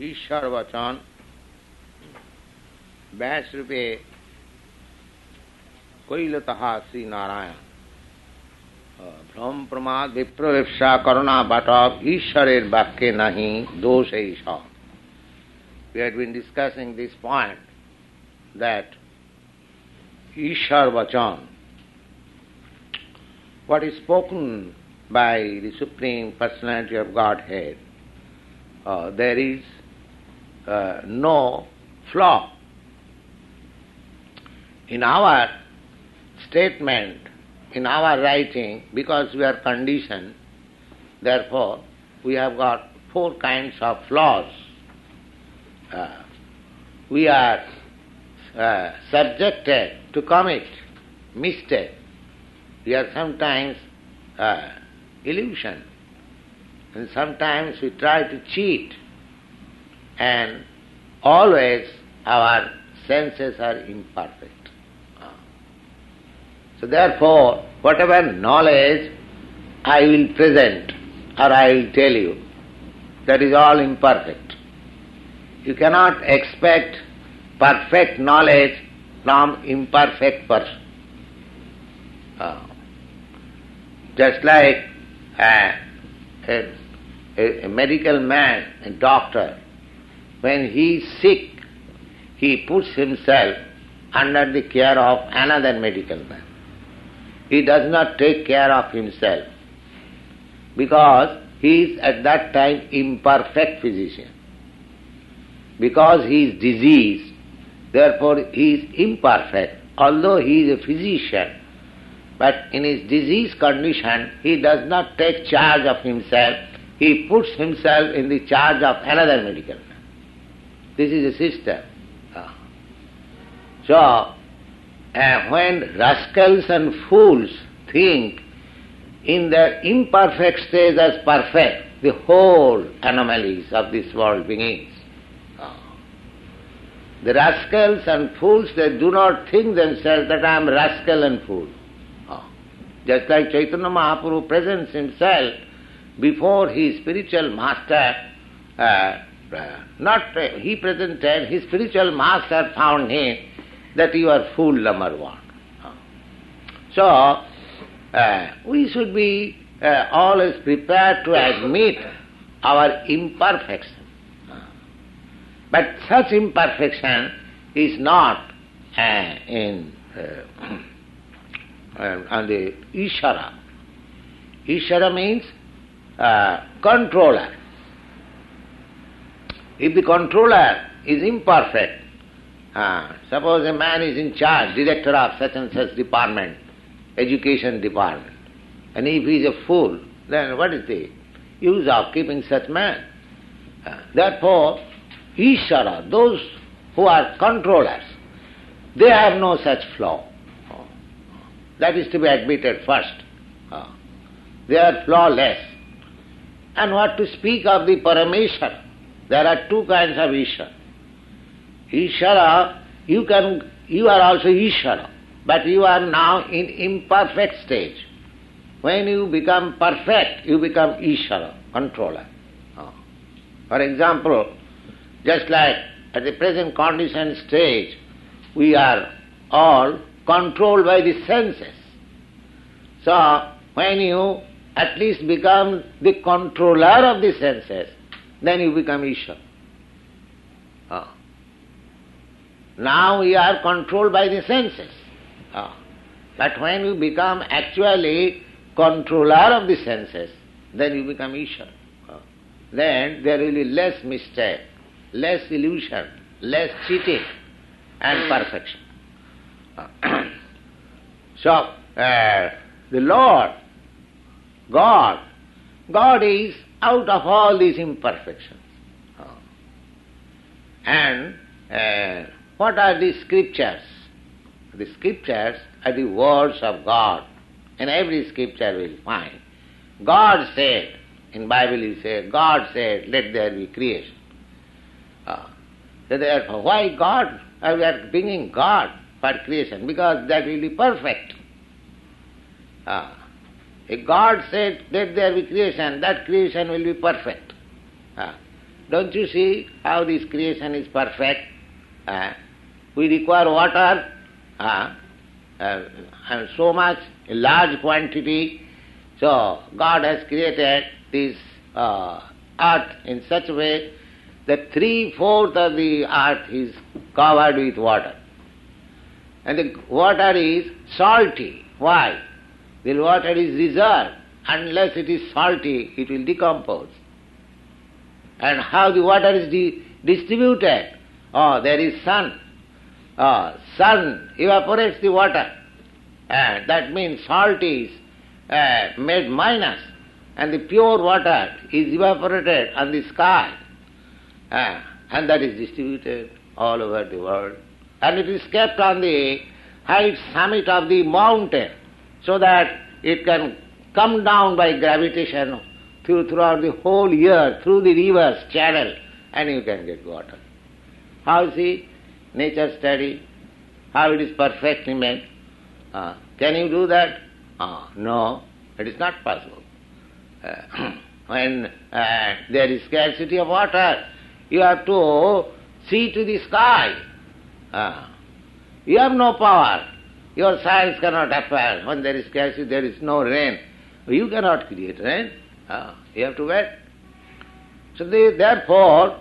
ईश्वर वचन व्यास रूपे কৈলতহা শ্রী নারায়ণ ভ্রম প্রমাদ বিপ্রবেশা করুণা বাটক ঈশ্বরের বাক্যে নাহি দোষ এই সব We had been discussing this point that Ishar Vachan, what is spoken by the Supreme Personality of Godhead, uh, there is uh, no flaw. In our statement, in our writing, because we are conditioned, therefore we have got four kinds of flaws. Uh, we are uh, subjected to commit mistake. We are sometimes uh, illusion, and sometimes we try to cheat, and always our senses are imperfect. So therefore, whatever knowledge I will present or I will tell you, that is all imperfect. You cannot expect perfect knowledge from imperfect person. Uh, just like a, a, a medical man, a doctor, when he is sick, he puts himself under the care of another medical man. He does not take care of himself because he is at that time imperfect physician. Because he is diseased, therefore he is imperfect. Although he is a physician, but in his disease condition he does not take charge of himself, he puts himself in the charge of another medical man. This is a system. So, uh, when rascals and fools think in their imperfect stage as perfect, the whole anomalies of this world begins. The rascals and fools, they do not think themselves that I am rascal and fool. Just like Chaitanya Mahaprabhu presents himself before his spiritual master, uh, not uh, he presented, his spiritual master found him that you are fool number one. So, uh, we should be uh, always prepared to admit our imperfection. But such imperfection is not uh, in on the Ishvara. Ishvara means controller. If the controller is imperfect, uh, suppose a man is in charge, director of such and such department, education department, and if he is a fool, then what is the use of keeping such man? Uh, therefore, Ishvara, those who are controllers, they have no such flaw. That is to be admitted first. They are flawless. And what to speak of the Parameshwar? There are two kinds of Ishvara. Ishvara, you can, you are also Ishvara, but you are now in imperfect stage. When you become perfect, you become Ishvara, controller. Ah. For example, just like at the present condition stage, we are all controlled by the senses. So, when you at least become the controller of the senses, then you become Ishvara. Oh. Now we are controlled by the senses. Oh. But when you become actually controller of the senses, then you become Ishvara. Oh. Then there will be less mistake, less illusion, less cheating and perfection. Ah. so, uh, the Lord, God, God is out of all these imperfections. And uh, what are the scriptures? The scriptures are the words of God. In every scripture we will find. God said, in Bible you say, God said, let there be creation. Uh, so therefore, why God? Uh, we are bringing God for creation, because that will be perfect. Uh, if God said, let there be creation, that creation will be perfect. Uh, Don't you see how this creation is perfect? Uh, we require water, uh, and so much, a large quantity. So God has created this uh, earth in such a way that three-fourths of the earth is covered with water. And the water is salty. Why? The water is reserved. Unless it is salty, it will decompose. And how the water is di- distributed? Oh, there is sun. Oh, sun evaporates the water. And that means salt is uh, made minus and the pure water is evaporated on the sky. Uh, and that is distributed all over the world. And it is kept on the height summit of the mountain so that it can come down by gravitation through, throughout the whole year, through the river's channel, and you can get water. How is the nature study? How it is perfectly made? Uh, can you do that? Uh, no, it is not possible. Uh, when uh, there is scarcity of water, you have to see to the sky. Uh, you have no power. Your science cannot happen. When there is scarcity, there is no rain. You cannot create rain. Uh, you have to wait. So they, therefore,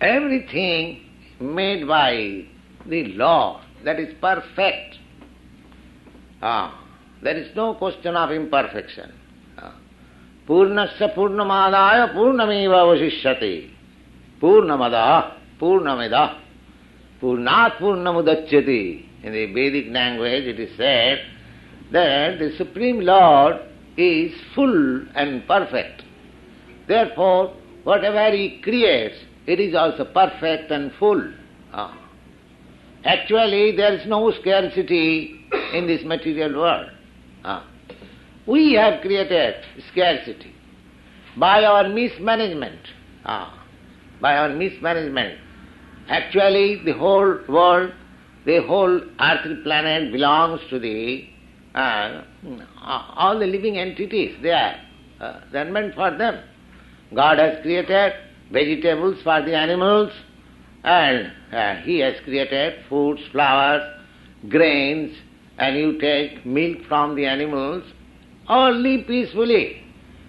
everything made by the law, that is perfect. Ah, there is no question of imperfection. पूर्णस्य पूर्णमादाय पूर्णमेव अवशिष्यते पूर्णमदा पूर्णमिदा पूर्णात् पूर्णमुदच्यते in the Vedic language it is said that the Supreme Lord is full and perfect. Therefore, whatever He creates, it is also perfect and full. Ah. Actually, there is no scarcity in this material world. Ah. We have created scarcity by our mismanagement. Ah, by our mismanagement. Actually, the whole world, the whole earthly planet belongs to the uh, all the living entities. They are uh, they are meant for them. God has created vegetables for the animals, and uh, He has created fruits, flowers, grains, and you take milk from the animals all live peacefully.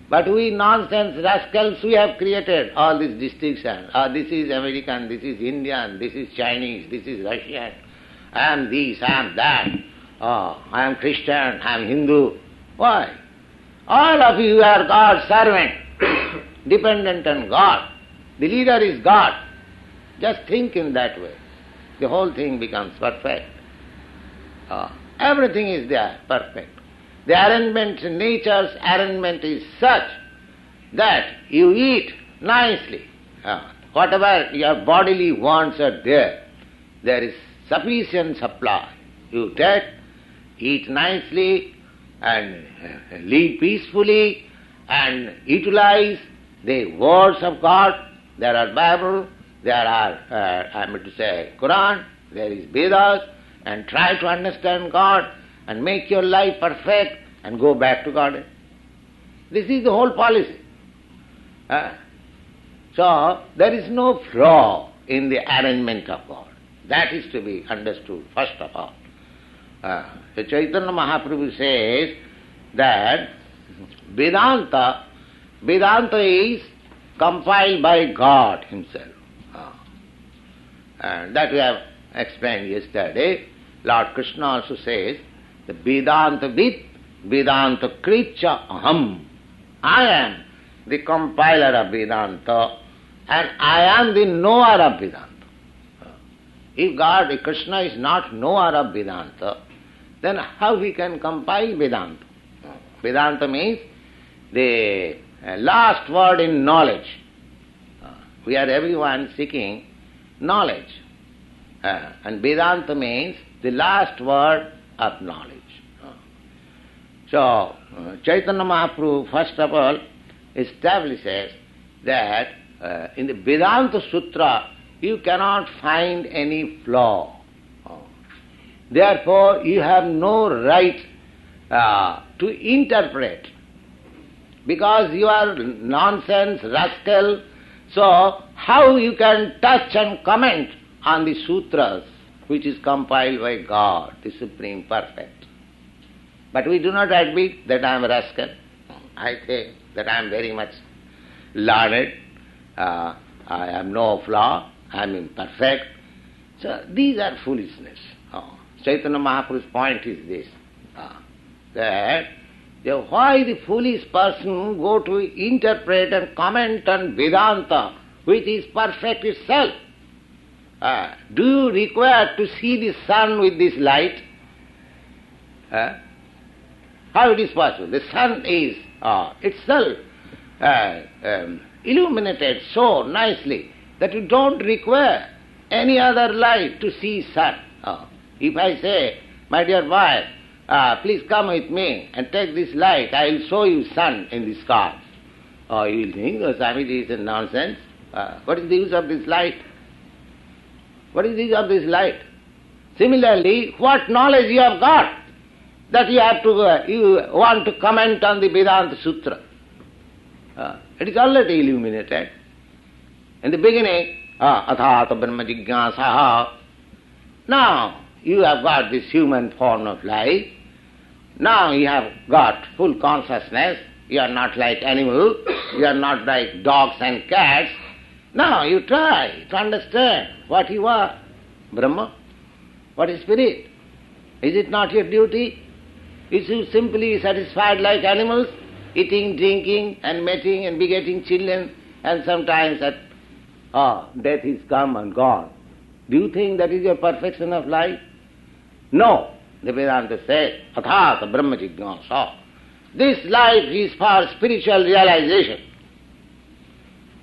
But we nonsense rascals, we have created all this distinction. Oh, this is American, this is Indian, this is Chinese, this is Russian. I am this, I am that. Oh, I am Christian, I am Hindu. Why? All of you are God's servant, dependent on God. The leader is God. Just think in that way. The whole thing becomes perfect. Oh, everything is there, perfect. The arrangement, nature's arrangement is such that you eat nicely. Uh, whatever your bodily wants are there. There is sufficient supply. You take, eat nicely, and live peacefully, and utilize the words of God. There are Bible, there are, uh, I mean to say, Quran, there is Vedas, and try to understand God and make your life perfect and go back to God. This is the whole policy. Uh, so, there is no flaw in the arrangement of God. That is to be understood first of all. Uh, Chaitanya Mahaprabhu says that Vedanta, Vedanta is compiled by God Himself. Uh, and that we have explained yesterday. Lord Krishna also says the Vedanta with Vedanta Kricha Aham. I am the compiler of Vedanta and I am the knower of Vedanta. If God, if Krishna is not knower of Vedanta, then how he can compile Vedanta? Vedanta means the last word in knowledge. We are everyone seeking knowledge. And Vedanta means the last word of knowledge. So, uh, Chaitanya Mahaprabhu first of all establishes that uh, in the Vedanta Sutra you cannot find any flaw. Therefore, you have no right uh, to interpret because you are nonsense, rascal, So, how you can touch and comment on the sutras which is compiled by God, the Supreme Perfect. But we do not admit that I am a rascal. I say that I am very much learned, uh, I have no flaw, I am imperfect. So these are foolishness. Oh. Chaitanya Mahaprabhu's point is this, uh, that why the foolish person go to interpret and comment on Vedanta, which is perfect itself? Uh, do you require to see the sun with this light? Uh, how it is possible? The sun is uh, itself um, illuminated so nicely that you don't require any other light to see sun. Uh, if I say, my dear wife, uh, please come with me and take this light, I will show you sun in the sky. Oh, you will think, oh, Swamiji is a nonsense. Uh, what is the use of this light? What is the use of this light? Similarly, what knowledge you have got that you have to, uh, you want to comment on the Vedanta Sutra. Uh, it is already illuminated. In the beginning, uh, athata brahma jignasaha. Now, you have got this human form of life. Now you have got full consciousness. You are not like animal. You are not like dogs and cats. Now you try to understand what you are. Brahma. What is spirit? Is it not your duty? Is you simply satisfied like animals, eating, drinking, and mating and begetting children, and sometimes that ah, death is come and gone. Do you think that is your perfection of life? No. The Vedanta says, Athata Brahma Jignasa. This life is for spiritual realization.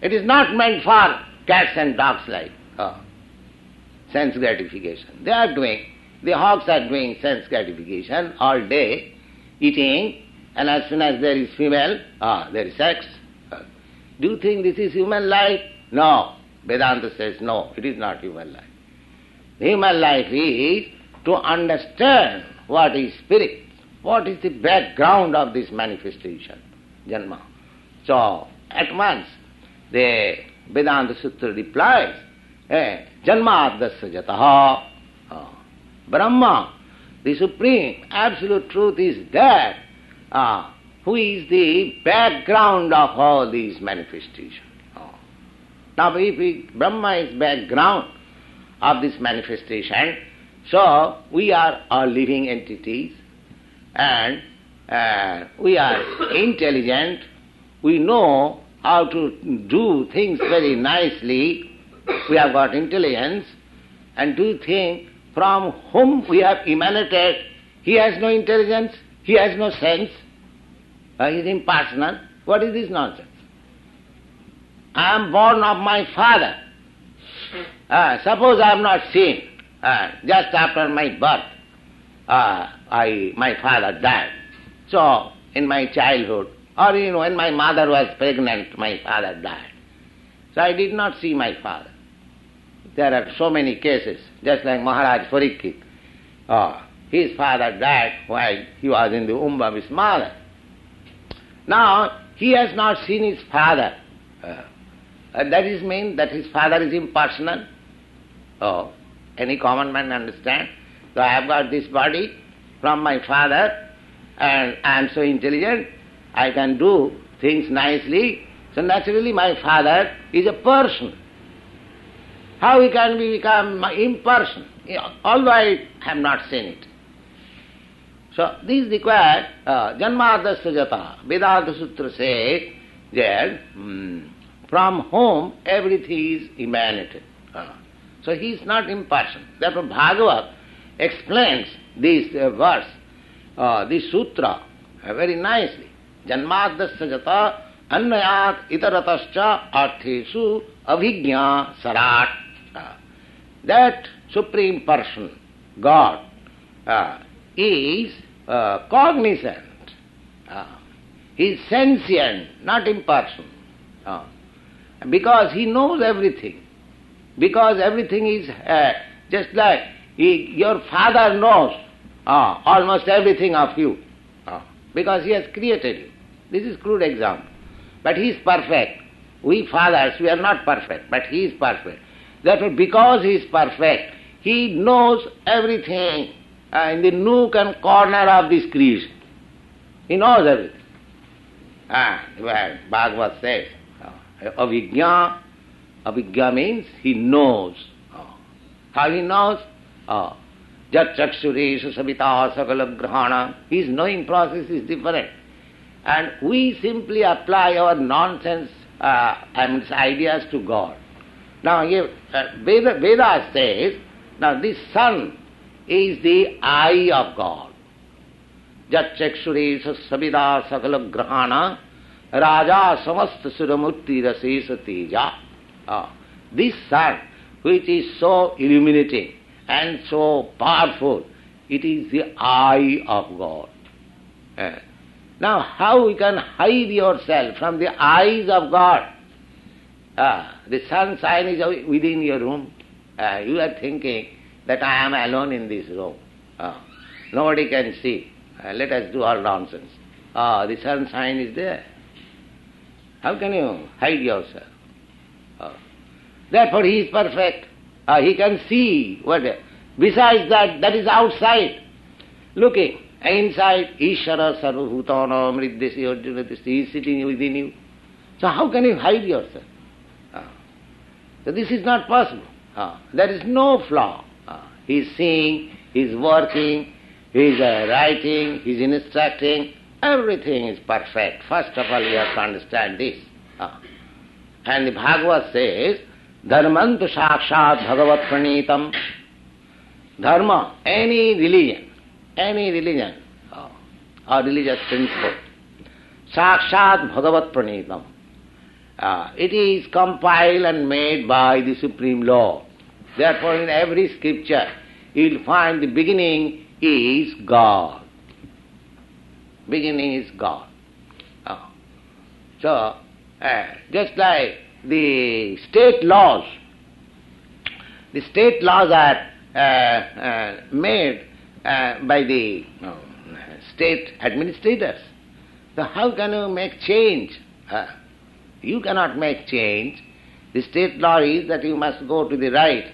It is not meant for cats and dogs life, oh, sense gratification. They are doing, the hogs are doing sense gratification all day, eating, and as soon as there is female, ah, there is sex. Do you think this is human life? No. Vedanta says no, it is not human life. human life is to understand what is spirit, what is the background of this manifestation, Janma. So, at once, the Vedanta Sutra replies, eh, Janmadasya jataha, uh, Brahma, the supreme, absolute truth is that uh, who is the background of all these manifestations. Now, if we, Brahma is background of this manifestation, so we are all living entities and uh, we are intelligent, we know how to do things very nicely, we have got intelligence, and do think from whom we have emanated, he has no intelligence, he has no sense, uh, he is impersonal. What is this nonsense? I am born of my father. Uh, suppose I have not seen. Uh, just after my birth, uh, I, my father died. So, in my childhood, or you know, when my mother was pregnant, my father died. So I did not see my father. There are so many cases, just like Maharaj Parikshit. Uh, his father died while he was in the womb of his mother. Now, he has not seen his father. Uh, that is mean that his father is impersonal. Oh, any common man understand? So I have got this body from my father and I am so intelligent, I can do things nicely. So naturally my father is a person. How he can be become impersonal, although I have not seen it. So this requires uh, Janmadasya Jata. Vedanta Sutra says that um, from whom everything is emanated. Uh, so he is not impartial. Therefore Bhagavat explains this uh, verse, uh, this sutra, uh, very nicely. Janmadasya jata annayat itaratascha arthesu avijna sarat. Uh, that Supreme Person, God, uh, is cognizant. Uh, he is sentient, not impersonal. Uh, because he knows everything because everything is uh, just like he, your father knows uh, almost everything of you uh, because he has created you. This is crude example. But he is perfect. We fathers, we are not perfect, but he is perfect. Therefore, because he is perfect, he knows everything uh, in the nook and corner of this creation. He knows everything. Ah, well, Bhagavad says, avijñā, avijñā means he knows. How he knows? Uh, Jat chakshuresha sabita sakala grahana. His knowing process is different. And we simply apply our nonsense uh, and ideas to God. Now, here, uh, Veda, Veda says, now this sun is the eye of God. Jat chakshuresha sabida sakala grahana raja samasta suramurti this sun, which is so illuminating, and so powerful. It is the eye of God. Uh, now, how you can hide yourself from the eyes of God? Uh, the sunshine is within your room. Uh, you are thinking that I am alone in this room. Uh, nobody can see. Let us do all nonsense. Ah, the sunshine is there. How can you hide yourself? Uh, therefore, he is perfect. Uh, he can see what. Besides that, that is outside. Looking. Inside, Ishara Sarvabhutana Mriddesi Arjuna He is sitting within you. So how can you hide yourself? Uh, so this is not possible. Uh, there is no flaw. He is seeing, he is working, he is uh, writing, he is instructing. Everything is perfect. First of all, you have to understand this. Uh, and the Bhagavad says, Dharmantu Sakshat Bhagavat Pranitam. Dharma, any religion, any religion, or religious principle, Sakshat Bhagavat Pranitam. Uh, it is compiled and made by the Supreme Lord. Therefore, in every scripture, you will find the beginning is God. Beginning is God. Uh, so, uh, just like the state laws, the state laws are uh, uh, made by the state administrators. So how can you make change? you cannot make change. The state law is that you must go to the right.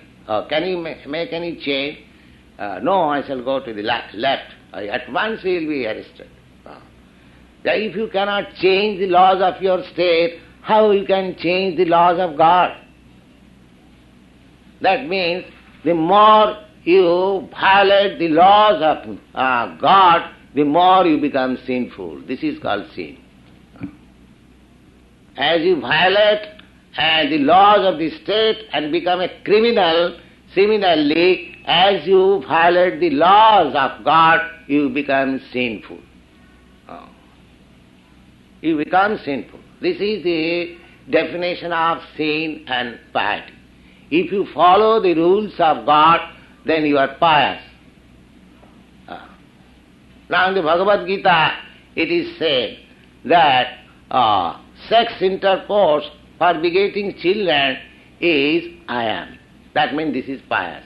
can you make any change? no, I shall go to the left. at once you will be arrested. If you cannot change the laws of your state, how you can change the laws of God? That means the more you violate the laws of uh, God, the more you become sinful. This is called sin. As you violate uh, the laws of the state and become a criminal, similarly, as you violate the laws of God, you become sinful. You become sinful. This is the definition of sin and piety. If you follow the rules of God, then you are pious. Uh, now in the Bhagavad Gita, it is said that uh, sex intercourse for begetting children is I am. That means this is pious.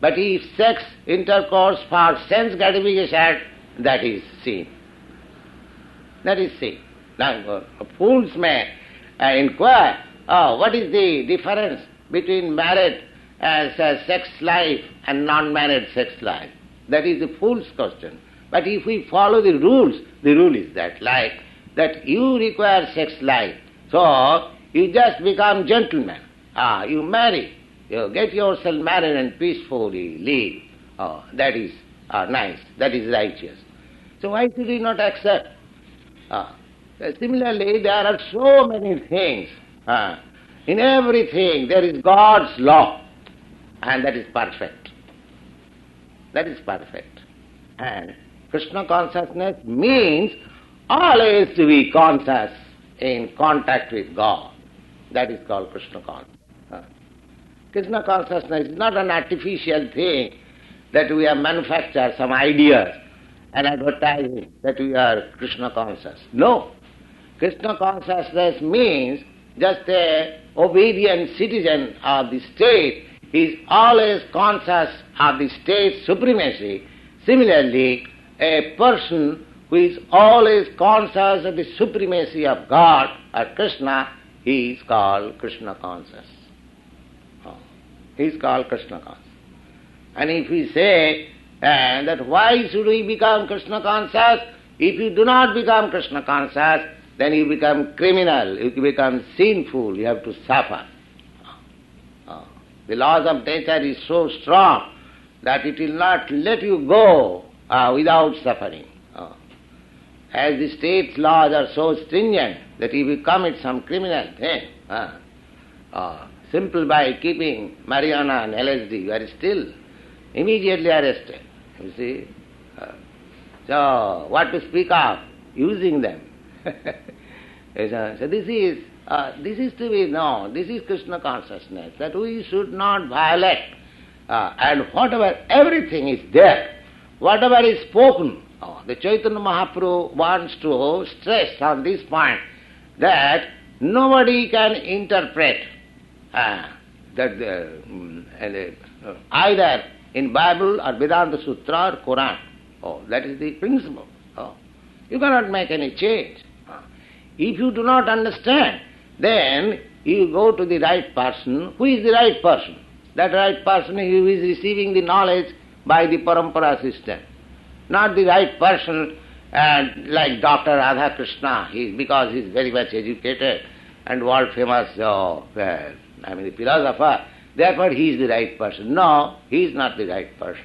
But if sex intercourse for sense gratification, that is sin. That is sin. Now, fools may inquire, oh, what is the difference between married as sex life and non-married sex life? That is a fool's question. But if we follow the rules, the rule is that, like, that you require sex life, so you just become gentleman. Ah, you marry, you get yourself married and peacefully live. Oh, that is ah, nice, that is righteous. So why should we not accept? Ah, Similarly, there are so many things. Uh, in everything there is God's law, and that is perfect. That is perfect. And Krishna consciousness means always to be conscious in contact with God. That is called Krishna consciousness. Uh, Krishna consciousness is not an artificial thing that we have manufactured some ideas and advertising that we are Krishna conscious. No. Krishna consciousness means just a obedient citizen of the state is always conscious of the state supremacy. Similarly, a person who is always conscious of the supremacy of God or Krishna he is called Krishna conscious. He is called Krishna conscious. And if we say uh, that why should we become Krishna conscious, if you do not become Krishna conscious, then you become criminal, you become sinful, you have to suffer. Oh, the laws of nature is so strong that it will not let you go uh, without suffering. Oh. As the state's laws are so stringent that if you commit some criminal thing, uh, uh, simple by keeping marijuana and LSD, you are still immediately arrested. You see? Uh, so, what to speak of? Using them. so this is uh, this is to be known. This is Krishna consciousness that we should not violate. Uh, and whatever everything is there, whatever is spoken, oh, the Chaitanya Mahaprabhu wants to stress on this point that nobody can interpret uh, that uh, either in Bible or Vedanta Sutra or Quran. Oh, that is the principle. Oh. You cannot make any change. Ah, if you do not understand, then you go to the right person. Who is the right person? That right person who is receiving the knowledge by the parampara system. Not the right person uh, like Dr. Radha Krishna, he, because he is very much educated and world famous, well, I mean, philosopher. Therefore, he is the right person. No, he is not the right person.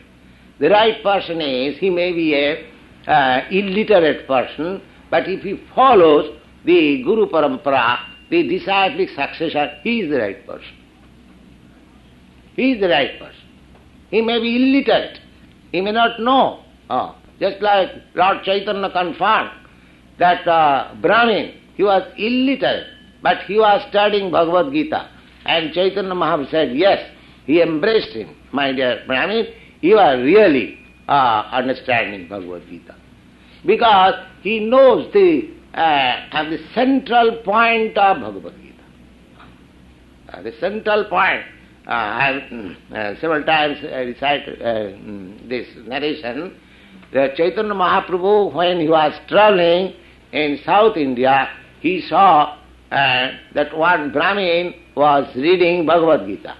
The right person is, he may be a uh, illiterate person, but if he follows the Guru Parampara, the disciplic successor, he is the right person. He is the right person. He may be illiterate. He may not know. Oh. Just like Lord Chaitanya confirmed that uh, Brahmin, he was illiterate, but he was studying Bhagavad Gita. And Chaitanya Mahaprabhu said, yes, he embraced him. My dear Brahmin, you are really uh, understanding Bhagavad Gita. Because he knows the, uh, the central point of Bhagavad Gita. Uh, the central point. Uh, I have mm, uh, several times uh, recited mm, this narration. The Chaitanya Mahaprabhu, when he was traveling in South India, he saw uh, that one Brahmin was reading Bhagavad Gita.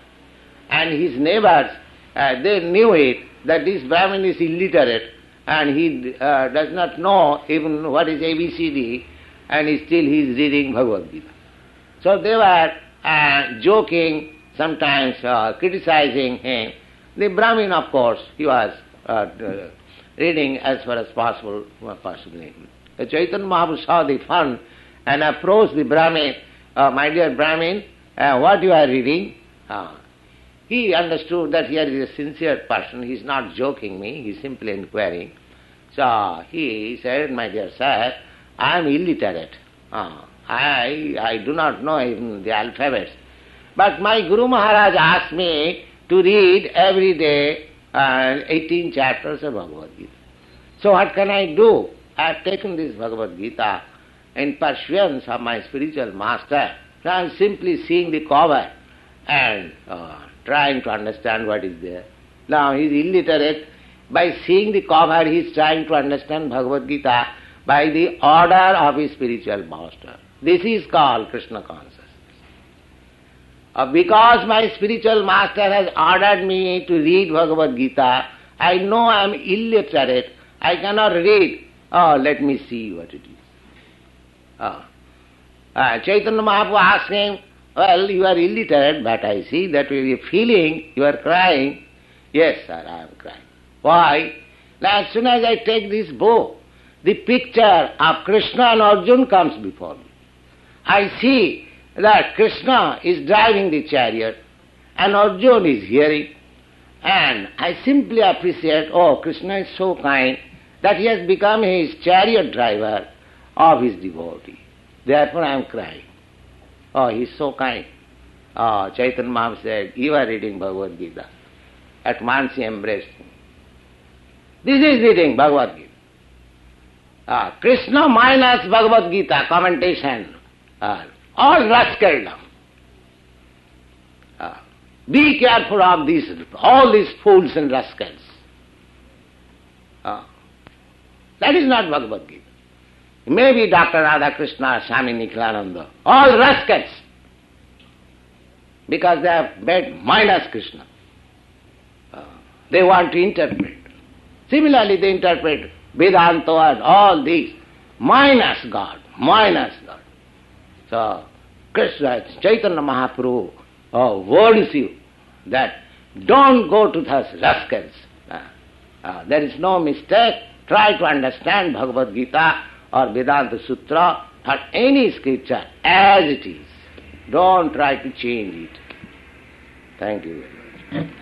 And his neighbors, uh, they knew it, that this Brahmin is illiterate and he uh, does not know even what is ABCD and he still he is reading Bhagavad Gita. So they were uh, joking, sometimes uh, criticizing him. The Brahmin, of course, he was uh, reading as far as possible, possibly. Chaitanya Mahaprabhu saw the fun and approached the Brahmin, uh, my dear Brahmin, uh, what you are reading? Uh, he understood that here is a sincere person, he is not joking me, he is simply inquiring. So he said, my dear sir, I am illiterate. Uh, I, I do not know even the alphabets. But my Guru Maharaj asked me to read every day uh, 18 chapters of Bhagavad Gita. So what can I do? I have taken this Bhagavad Gita in pursuance of my spiritual master. I am simply seeing the cover and uh, trying to understand what is there. Now he is illiterate. By seeing the cover, he is trying to understand Bhagavad Gita by the order of his spiritual master. This is called Krishna consciousness. Uh, because my spiritual master has ordered me to read Bhagavad Gita, I know I am illiterate. I cannot read. Oh, let me see what it is. Uh, Chaitanya Mahaprabhu asked him, well, you are illiterate, but I see that you are feeling, you are crying. Yes, sir, I am crying. Why? Now, as soon as I take this book, the picture of Krishna and Arjuna comes before me. I see that Krishna is driving the chariot and Arjuna is hearing. And I simply appreciate, oh, Krishna is so kind that he has become his chariot driver of his devotee. Therefore I am crying. Oh, he is so kind. Oh, Chaitanya Mahaprabhu said, you are reading Bhagavad Gita. At once he embraced him. This is reading Bhagavad Gita. Ah, Krishna minus Bhagavad Gita, commentation. Ah, all rascaldom. Ah, be careful of these, all these fools and rascals. Ah, that is not Bhagavad Gita. Maybe Dr. Radha Krishna, Swami Nikhilananda, all rascals. because they have made minus Krishna. Uh, they want to interpret. Similarly, they interpret Vedanta and all these minus God, minus God. So, Krishna, Chaitanya Mahaprabhu uh, warns you that don't go to those rascals. Uh, uh, there is no mistake. Try to understand Bhagavad Gita or Vedanta Sutra or any scripture as it is. Don't try to change it. Thank you very much.